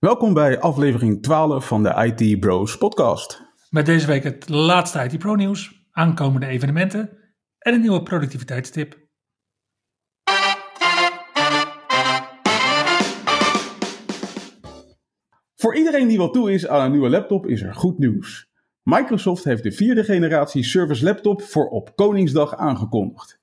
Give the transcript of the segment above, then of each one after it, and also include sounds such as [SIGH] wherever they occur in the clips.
Welkom bij aflevering 12 van de IT Bros podcast. Met deze week het laatste IT Pro nieuws, aankomende evenementen en een nieuwe productiviteitstip. Voor iedereen die wel toe is aan een nieuwe laptop is er goed nieuws. Microsoft heeft de vierde generatie Service Laptop voor op Koningsdag aangekondigd.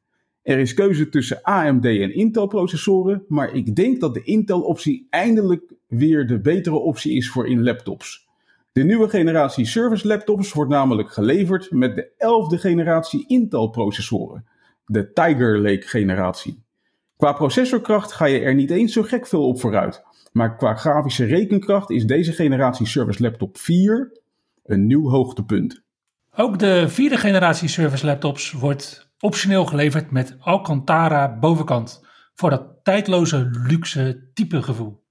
Er is keuze tussen AMD en Intel processoren, maar ik denk dat de Intel optie eindelijk weer de betere optie is voor in laptops. De nieuwe generatie Service laptops wordt namelijk geleverd met de 11e generatie Intel processoren, de Tiger Lake generatie. Qua processorkracht ga je er niet eens zo gek veel op vooruit, maar qua grafische rekenkracht is deze generatie Service Laptop 4 een nieuw hoogtepunt. Ook de vierde generatie Service laptops wordt optioneel geleverd met Alcantara bovenkant voor dat tijdloze luxe type gevoel.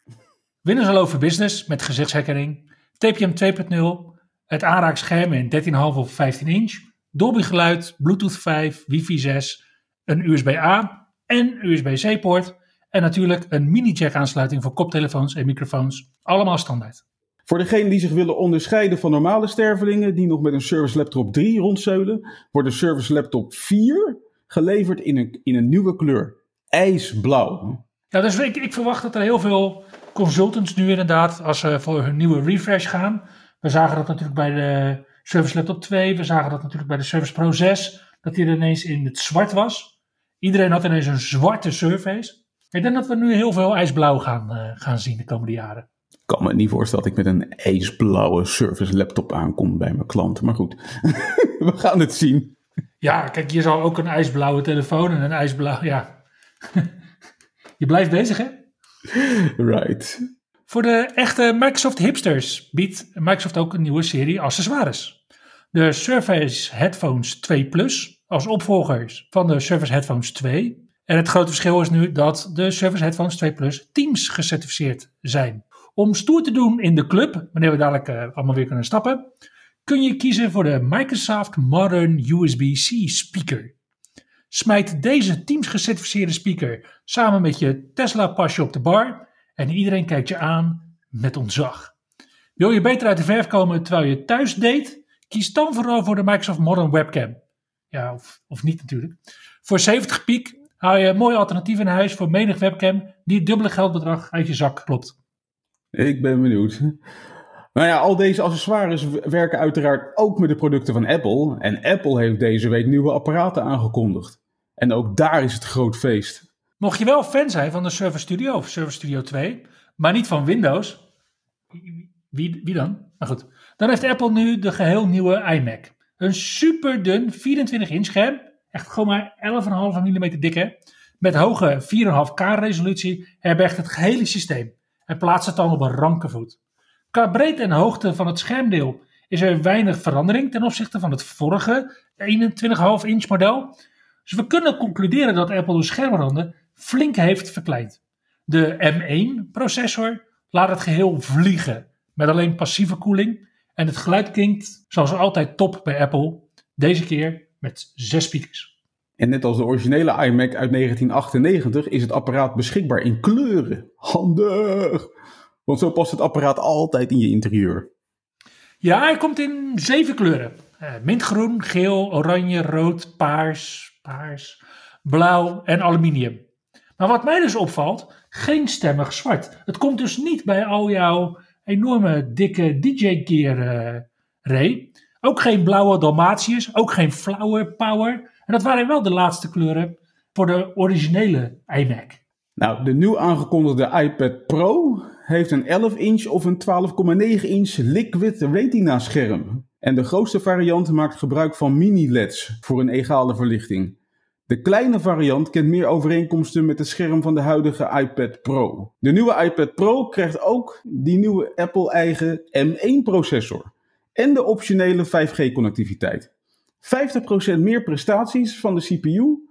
Windows Hello for Business met gezichtsherkenning, TPM 2.0, het aanraakscherm in 13,5 of 15 inch, Dolby geluid, Bluetooth 5, Wifi 6, een USB-A en USB-C poort en natuurlijk een mini-jack aansluiting voor koptelefoons en microfoons, allemaal standaard. Voor degenen die zich willen onderscheiden van normale stervelingen die nog met een Service Laptop 3 rondzeulen, wordt de Service Laptop 4 geleverd in een, in een nieuwe kleur. IJsblauw. Ja, dus ik, ik verwacht dat er heel veel consultants nu inderdaad, als ze voor hun nieuwe refresh gaan. We zagen dat natuurlijk bij de Service Laptop 2, we zagen dat natuurlijk bij de Service Pro 6, dat die er ineens in het zwart was. Iedereen had ineens een zwarte Surface. Ik denk dat we nu heel veel ijsblauw gaan, uh, gaan zien de komende jaren kan me niet voorstellen dat ik met een ijsblauwe service laptop aankom bij mijn klant. Maar goed, [LAUGHS] we gaan het zien. Ja, kijk, je zal ook een ijsblauwe telefoon en een ijsblauw. Ja. [LAUGHS] je blijft bezig, hè? Right. Voor de echte Microsoft hipsters biedt Microsoft ook een nieuwe serie accessoires. De Surface Headphones 2 Plus als opvolgers van de Surface Headphones 2. En het grote verschil is nu dat de Surface Headphones 2 Plus Teams gecertificeerd zijn. Om stoer te doen in de club, wanneer we dadelijk uh, allemaal weer kunnen stappen, kun je kiezen voor de Microsoft Modern USB-C speaker. Smijt deze Teams gecertificeerde speaker samen met je Tesla pasje op de bar en iedereen kijkt je aan met ontzag. Wil je beter uit de verf komen terwijl je thuis date? Kies dan vooral voor de Microsoft Modern Webcam. Ja, of, of niet natuurlijk. Voor 70 piek haal je een mooi alternatief in huis voor menig webcam die het dubbele geldbedrag uit je zak klopt. Ik ben benieuwd. Nou ja, al deze accessoires werken uiteraard ook met de producten van Apple. En Apple heeft deze week nieuwe apparaten aangekondigd. En ook daar is het groot feest. Mocht je wel fan zijn van de Surface Studio of Surface Studio 2, maar niet van Windows, wie, wie dan? Maar goed, dan heeft Apple nu de geheel nieuwe iMac. Een super dun 24 inch scherm, echt gewoon maar 11,5 mm dikke, met hoge 4,5K resolutie herbergt het gehele systeem en plaatst het dan op een ranke voet. Qua breedte en hoogte van het schermdeel is er weinig verandering ten opzichte van het vorige 21,5 inch model. Dus we kunnen concluderen dat Apple de schermranden flink heeft verkleind. De M1 processor laat het geheel vliegen met alleen passieve koeling en het geluid klinkt zoals altijd top bij Apple, deze keer met zes speakers. En net als de originele iMac uit 1998 is het apparaat beschikbaar in kleuren. Handig! Want zo past het apparaat altijd in je interieur. Ja, hij komt in zeven kleuren. Uh, mintgroen, geel, oranje, rood, paars, paars, blauw en aluminium. Maar wat mij dus opvalt, geen stemmig zwart. Het komt dus niet bij al jouw enorme dikke DJ-gear, uh, Ray. Ook geen blauwe Dalmatiërs, ook geen flower power. En dat waren wel de laatste kleuren voor de originele iMac. Nou, de nieuw aangekondigde iPad Pro heeft een 11 inch of een 12,9 inch liquid retina scherm. En de grootste variant maakt gebruik van mini-LEDs voor een egale verlichting. De kleine variant kent meer overeenkomsten met het scherm van de huidige iPad Pro. De nieuwe iPad Pro krijgt ook die nieuwe Apple-eigen M1 processor. en de optionele 5G-connectiviteit. 50% meer prestaties van de CPU,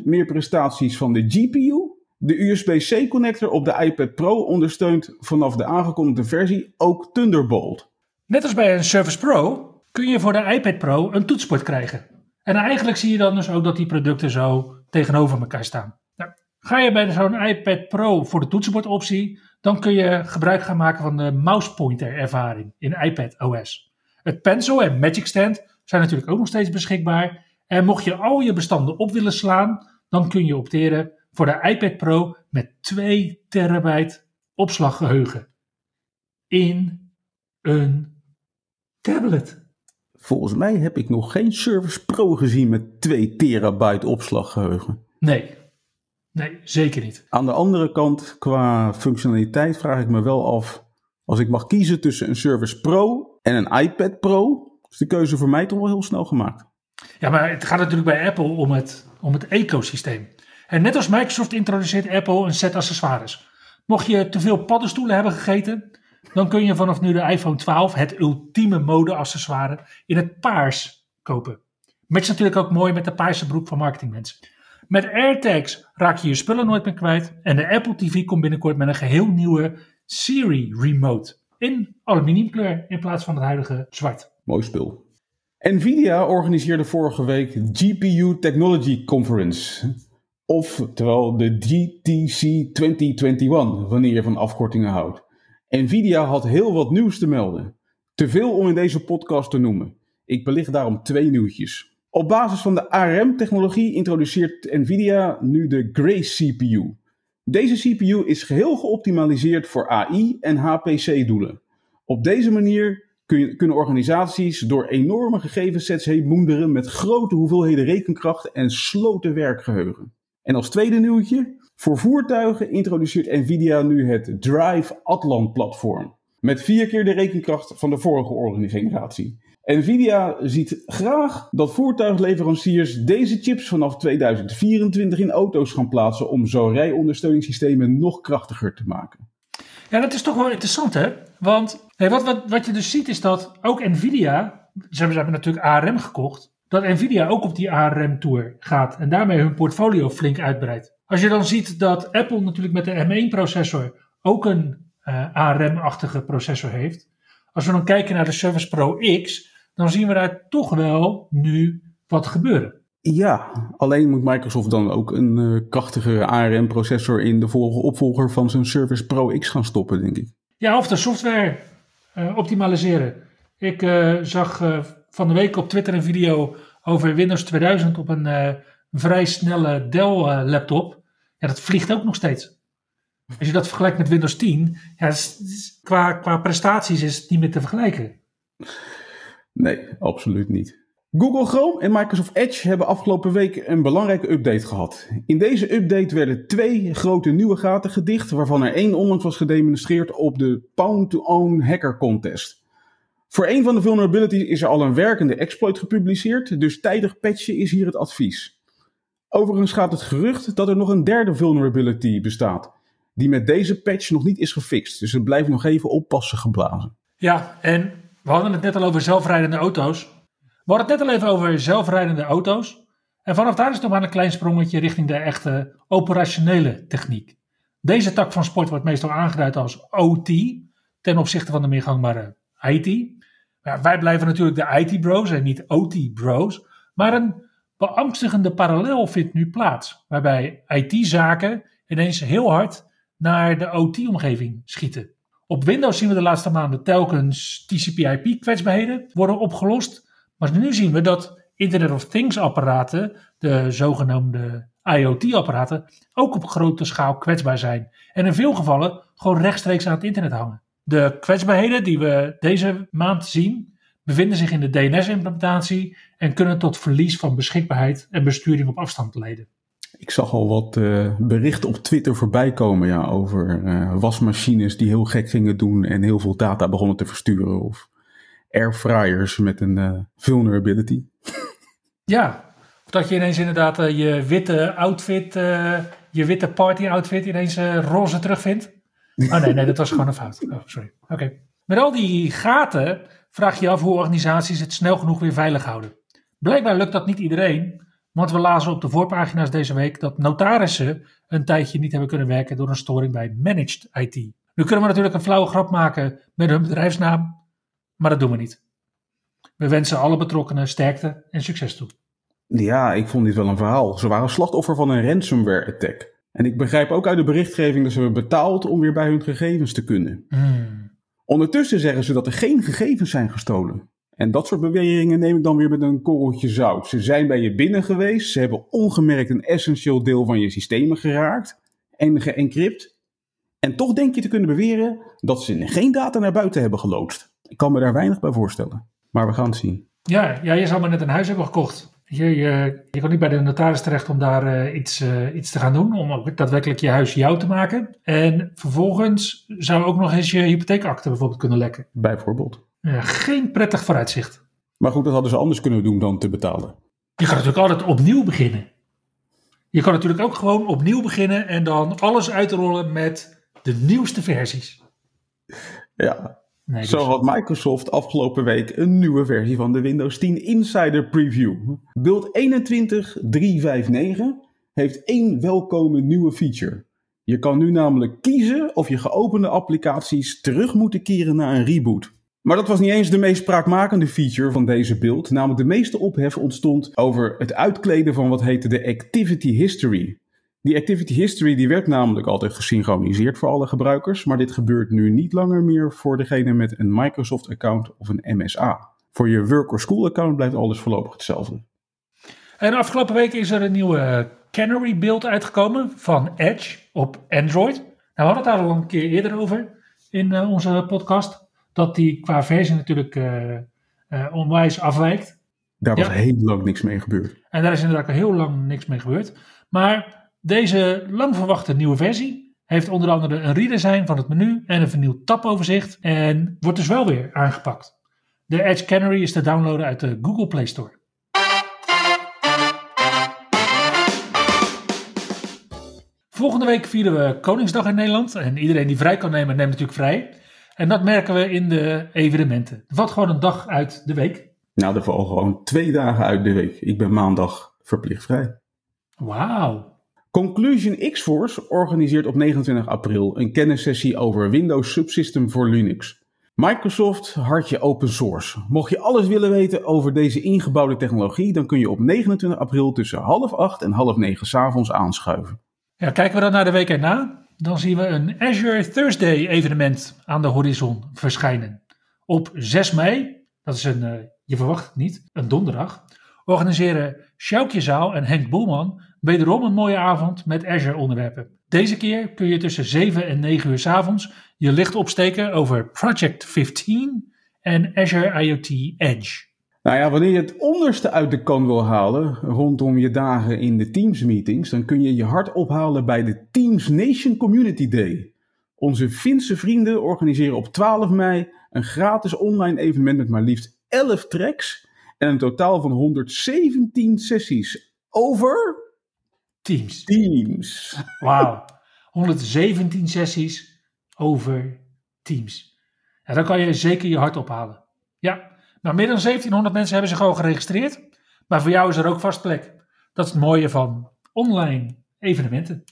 40% meer prestaties van de GPU. De USB-C-connector op de iPad Pro ondersteunt vanaf de aangekondigde versie ook Thunderbolt. Net als bij een Surface Pro kun je voor de iPad Pro een toetsenbord krijgen. En eigenlijk zie je dan dus ook dat die producten zo tegenover elkaar staan. Nou, ga je bij zo'n iPad Pro voor de toetsenbordoptie, dan kun je gebruik gaan maken van de mouse pointer ervaring in iPad OS. Het Pencil en Magic Stand zijn natuurlijk ook nog steeds beschikbaar. En mocht je al je bestanden op willen slaan, dan kun je opteren voor de iPad Pro met 2 terabyte opslaggeheugen. In een tablet. Volgens mij heb ik nog geen Surface Pro gezien met 2 terabyte opslaggeheugen. Nee, nee, zeker niet. Aan de andere kant, qua functionaliteit vraag ik me wel af... als ik mag kiezen tussen een Surface Pro en een iPad Pro... is de keuze voor mij toch wel heel snel gemaakt. Ja, maar het gaat natuurlijk bij Apple om het, om het ecosysteem. En net als Microsoft introduceert Apple een set accessoires. Mocht je te veel paddenstoelen hebben gegeten, dan kun je vanaf nu de iPhone 12, het ultieme mode-accessoire, in het paars kopen. Matcht natuurlijk ook mooi met de paarse broek van marketingmensen. Met AirTags raak je je spullen nooit meer kwijt. En de Apple TV komt binnenkort met een geheel nieuwe Siri Remote. In aluminiumkleur in plaats van het huidige zwart. Mooi spul. Nvidia organiseerde vorige week GPU Technology Conference. Oftewel de GTC 2021, wanneer je van afkortingen houdt. Nvidia had heel wat nieuws te melden. Te veel om in deze podcast te noemen. Ik belicht daarom twee nieuwtjes. Op basis van de ARM-technologie introduceert Nvidia nu de Grace CPU. Deze CPU is geheel geoptimaliseerd voor AI en HPC-doelen. Op deze manier kunnen organisaties door enorme gegevenssets heen moenderen met grote hoeveelheden rekenkracht en sloten werkgeheugen. En als tweede nieuwtje, voor voertuigen introduceert Nvidia nu het Drive Atlan platform. Met vier keer de rekenkracht van de vorige generatie. Nvidia ziet graag dat voertuigleveranciers deze chips vanaf 2024 in auto's gaan plaatsen om zo rijondersteuningssystemen nog krachtiger te maken. Ja, dat is toch wel interessant hè? Want wat, wat, je dus ziet is dat ook Nvidia, ze hebben, ze hebben natuurlijk ARM gekocht, dat Nvidia ook op die ARM-tour gaat en daarmee hun portfolio flink uitbreidt. Als je dan ziet dat Apple natuurlijk met de M1-processor ook een ARM-achtige processor heeft. Als we dan kijken naar de Surface Pro X, dan zien we daar toch wel nu wat gebeuren. Ja, alleen moet Microsoft dan ook een uh, krachtige ARM-processor in de opvolger van zijn Surface Pro X gaan stoppen, denk ik. Ja, of de software uh, optimaliseren. Ik zag van de week op Twitter een video over Windows 2000 op een vrij snelle Dell-laptop. ja, dat vliegt ook nog steeds. Als je dat vergelijkt met Windows 10, ja, qua, qua prestaties is het niet meer te vergelijken. Nee, absoluut niet. Google Chrome en Microsoft Edge hebben afgelopen week een belangrijke update gehad. In deze update werden twee grote nieuwe gaten gedicht, waarvan er één onlangs was gedemonstreerd op de Pound to Own Hacker Contest. Voor een van de vulnerabilities is er al een werkende exploit gepubliceerd, dus tijdig patchen is hier het advies. Overigens gaat het gerucht dat er nog een derde vulnerability bestaat, die met deze patch nog niet is gefixt. Dus het blijft nog even oppassen geblazen. Ja, en we hadden het net al over zelfrijdende auto's. We hadden het net al even over zelfrijdende auto's. En vanaf daar is het nog maar een klein sprongetje richting de echte operationele techniek. Deze tak van sport wordt meestal aangeduid als OT, ten opzichte van de meer gangbare IT. Wij blijven natuurlijk de IT-bros en niet OT-bros. Maar een beangstigende parallel vindt nu plaats, waarbij IT-zaken ineens heel hard naar de OT-omgeving schieten. Op Windows zien we de laatste maanden telkens TCP/IP kwetsbaarheden worden opgelost. Maar nu zien we dat Internet of Things apparaten, de zogenaamde IoT-apparaten, ook op grote schaal kwetsbaar zijn. En in veel gevallen gewoon rechtstreeks aan het internet hangen. De kwetsbaarheden die we deze maand zien, bevinden zich in de DNS-implementatie en kunnen tot verlies van beschikbaarheid en besturing op afstand leiden. Ik zag al wat uh, berichten op Twitter voorbij komen ja, over uh, wasmachines die heel gek gingen doen en heel veel data begonnen te versturen. Of airfryers met een uh, vulnerability. [LAUGHS] Ja, dat je ineens inderdaad je witte outfit, je witte party outfit ineens roze terugvindt. Oh nee, nee, dat was gewoon een fout. Oh, sorry. Oké. Met al die gaten vraag je af hoe organisaties het snel genoeg weer veilig houden. Blijkbaar lukt dat niet iedereen, want we lazen op de voorpagina's deze week dat notarissen een tijdje niet hebben kunnen werken door een storing bij Managed IT. Nu kunnen we natuurlijk een flauwe grap maken met hun bedrijfsnaam, maar dat doen we niet. We wensen alle betrokkenen sterkte en succes toe. Ja, ik vond dit wel een verhaal. Ze waren slachtoffer van een ransomware attack. En ik begrijp ook uit de berichtgeving dat ze hebben betaald om weer bij hun gegevens te kunnen. Hmm. Ondertussen zeggen ze dat er geen gegevens zijn gestolen. En dat soort beweringen neem ik dan weer met een korreltje zout. Ze zijn bij je binnen geweest, ze hebben ongemerkt een essentieel deel van je systemen geraakt en geëncrypt. En toch denk je te kunnen beweren dat ze geen data naar buiten hebben geloodst. Ik kan me daar weinig bij voorstellen. Maar we gaan het zien. Ja, ja, je zou maar net een huis hebben gekocht. Je, je, je kan niet bij de notaris terecht om daar eh, iets, eh, iets te gaan doen, om ook daadwerkelijk je huis jou te maken. En vervolgens zou ook nog eens je hypotheekakte bijvoorbeeld kunnen lekken. Bijvoorbeeld. Ja, geen prettig vooruitzicht. Maar goed, dat hadden ze anders kunnen doen dan te betalen. Je kan natuurlijk altijd opnieuw beginnen. Je kan natuurlijk ook gewoon opnieuw beginnen en dan alles uitrollen met de nieuwste versies. Ja, Nee, dus- Zo had Microsoft afgelopen week een nieuwe versie van de Windows 10 Insider Preview. Build 21359 heeft één welkome nieuwe feature. Je kan nu namelijk kiezen of je geopende applicaties terug moeten keren naar een reboot. Maar dat was niet eens de meest spraakmakende feature van deze build. Namelijk de meeste ophef ontstond over het uitkleden van wat heette de Activity History. Die Activity History die werd namelijk altijd gesynchroniseerd voor alle gebruikers, maar dit gebeurt nu niet langer meer voor degene met een Microsoft-account of een MSA. Voor je work or school account blijft alles voorlopig hetzelfde. En afgelopen week is er een nieuwe Canary build uitgekomen van Edge op Android. Nou, we hadden het daar al een keer eerder over in eh, onze podcast. Dat die qua versie natuurlijk eh, eh, onwijs afwijkt. Daar was Ja. heel lang niks mee gebeurd. En daar is inderdaad al heel lang niks mee gebeurd. Maar deze lang verwachte nieuwe versie heeft onder andere een redesign van het menu en een vernieuwd taboverzicht. En wordt dus wel weer aangepakt. De Edge Canary is te downloaden uit de Google Play Store. Volgende week vieren we Koningsdag in Nederland. En iedereen die vrij kan nemen, neemt natuurlijk vrij. En dat merken we in de evenementen. Valt gewoon een dag uit de week. Nou, er vallen gewoon twee dagen uit de week. Ik ben maandag verplicht vrij. Wauw. Conclusion X-Force organiseert op 29 april een kennissessie over Windows Subsystem voor Linux. Microsoft hartje open source. Mocht je alles willen weten over deze ingebouwde technologie, dan kun je op 29 april tussen half acht en half negen s'avonds aanschuiven. Ja, kijken we dan naar de week erna, dan zien we een Azure Thursday evenement aan de horizon verschijnen. Op 6 mei, dat is een, eh, je verwacht het niet, een donderdag, organiseren Sjoukje Zaal en Henk Boelman wederom een mooie avond met Azure onderwerpen. Deze keer kun je tussen 7 en 9 uur 's avonds je licht opsteken over Project 15 en Azure IoT Edge. Nou ja, wanneer je het onderste uit de kan wil halen rondom je dagen in de Teams meetings, dan kun je je hart ophalen bij de Teams Nation Community Day. Onze Finse vrienden organiseren op 12 mei een gratis online evenement met maar liefst 11 tracks en een totaal van 117 sessies over Teams. Teams. Wauw. 117 sessies over Teams. Ja, dan kan je zeker je hart ophalen. Ja, nou meer dan 1700 mensen hebben zich al geregistreerd. Maar voor jou is er ook vast plek. Dat is het mooie van online evenementen.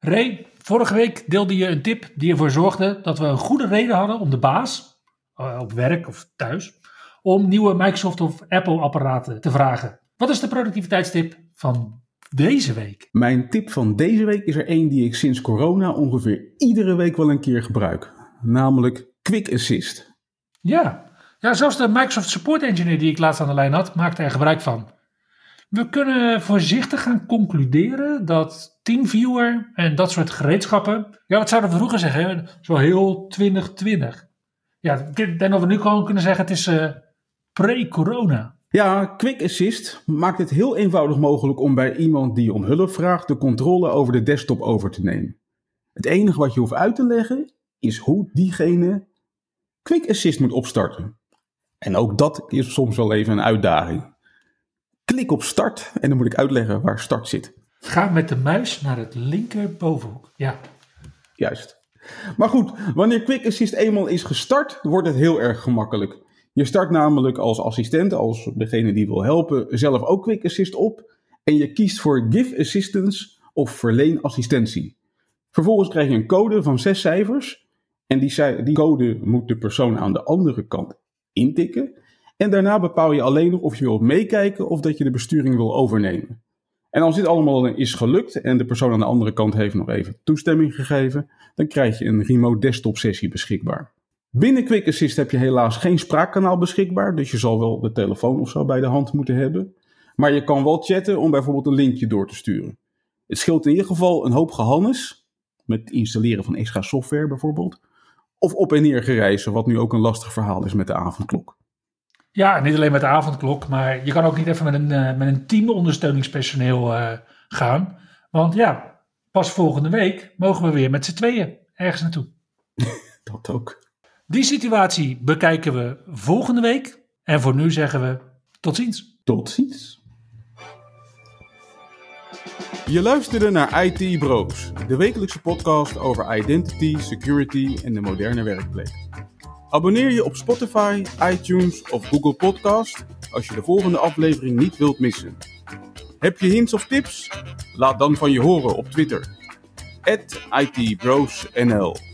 Ray, vorige week deelde je een tip die ervoor zorgde dat we een goede reden hadden om de baas, eh, op werk of thuis, om nieuwe Microsoft of Apple apparaten te vragen. Wat is de productiviteitstip van deze week? Mijn tip van deze week is er één die ik sinds corona ongeveer iedere week wel een keer gebruik. Namelijk Quick Assist. Ja, ja zelfs de Microsoft Support Engineer die ik laatst aan de lijn had, maakte er gebruik van. We kunnen voorzichtig gaan concluderen dat TeamViewer en dat soort gereedschappen, ja, wat zouden we vroeger zeggen, zo heel 2020. Ja, ik denk dat we nu gewoon kunnen zeggen, het is eh, pre-corona. Ja, Quick Assist maakt het heel eenvoudig mogelijk om bij iemand die om hulp vraagt de controle over de desktop over te nemen. Het enige wat je hoeft uit te leggen is hoe diegene Quick Assist moet opstarten. En ook dat is soms wel even een uitdaging. Klik op start en dan moet ik uitleggen waar start zit. Ga met de muis naar het linkerbovenhoek. Ja, Juist. Maar goed, wanneer Quick Assist eenmaal is gestart, wordt het heel erg gemakkelijk. Je start namelijk als assistent, als degene die wil helpen, zelf ook Quick Assist op. En je kiest voor Give Assistance of Verleen Assistentie. Vervolgens krijg je een code van zes cijfers. En die, die code moet de persoon aan de andere kant intikken. En daarna bepaal je alleen nog of je wilt meekijken of dat je de besturing wil overnemen. En als dit allemaal is gelukt en de persoon aan de andere kant heeft nog even toestemming gegeven, dan krijg je een remote desktop sessie beschikbaar. Binnen Quick Assist heb je helaas geen spraakkanaal beschikbaar, dus je zal wel de telefoon of zo bij de hand moeten hebben. Maar je kan wel chatten om bijvoorbeeld een linkje door te sturen. Het scheelt in ieder geval een hoop gehannes, met het installeren van extra software bijvoorbeeld, of op en neer gereizen, wat nu ook een lastig verhaal is met de avondklok. Ja, niet alleen met de avondklok, maar je kan ook niet even met een, uh, met een team ondersteuningspersoneel uh, gaan. Want ja, pas volgende week mogen we weer met z'n tweeën ergens naartoe. [LAUGHS] Dat ook. Die situatie bekijken we volgende week. En voor nu zeggen we tot ziens. Tot ziens. Je luisterde naar IT Bros, de wekelijkse podcast over identity, security en de moderne werkplek. Abonneer je op Spotify, iTunes of Google Podcast als je de volgende aflevering niet wilt missen. Heb je hints of tips? Laat dan van je horen op Twitter. @itbrosnl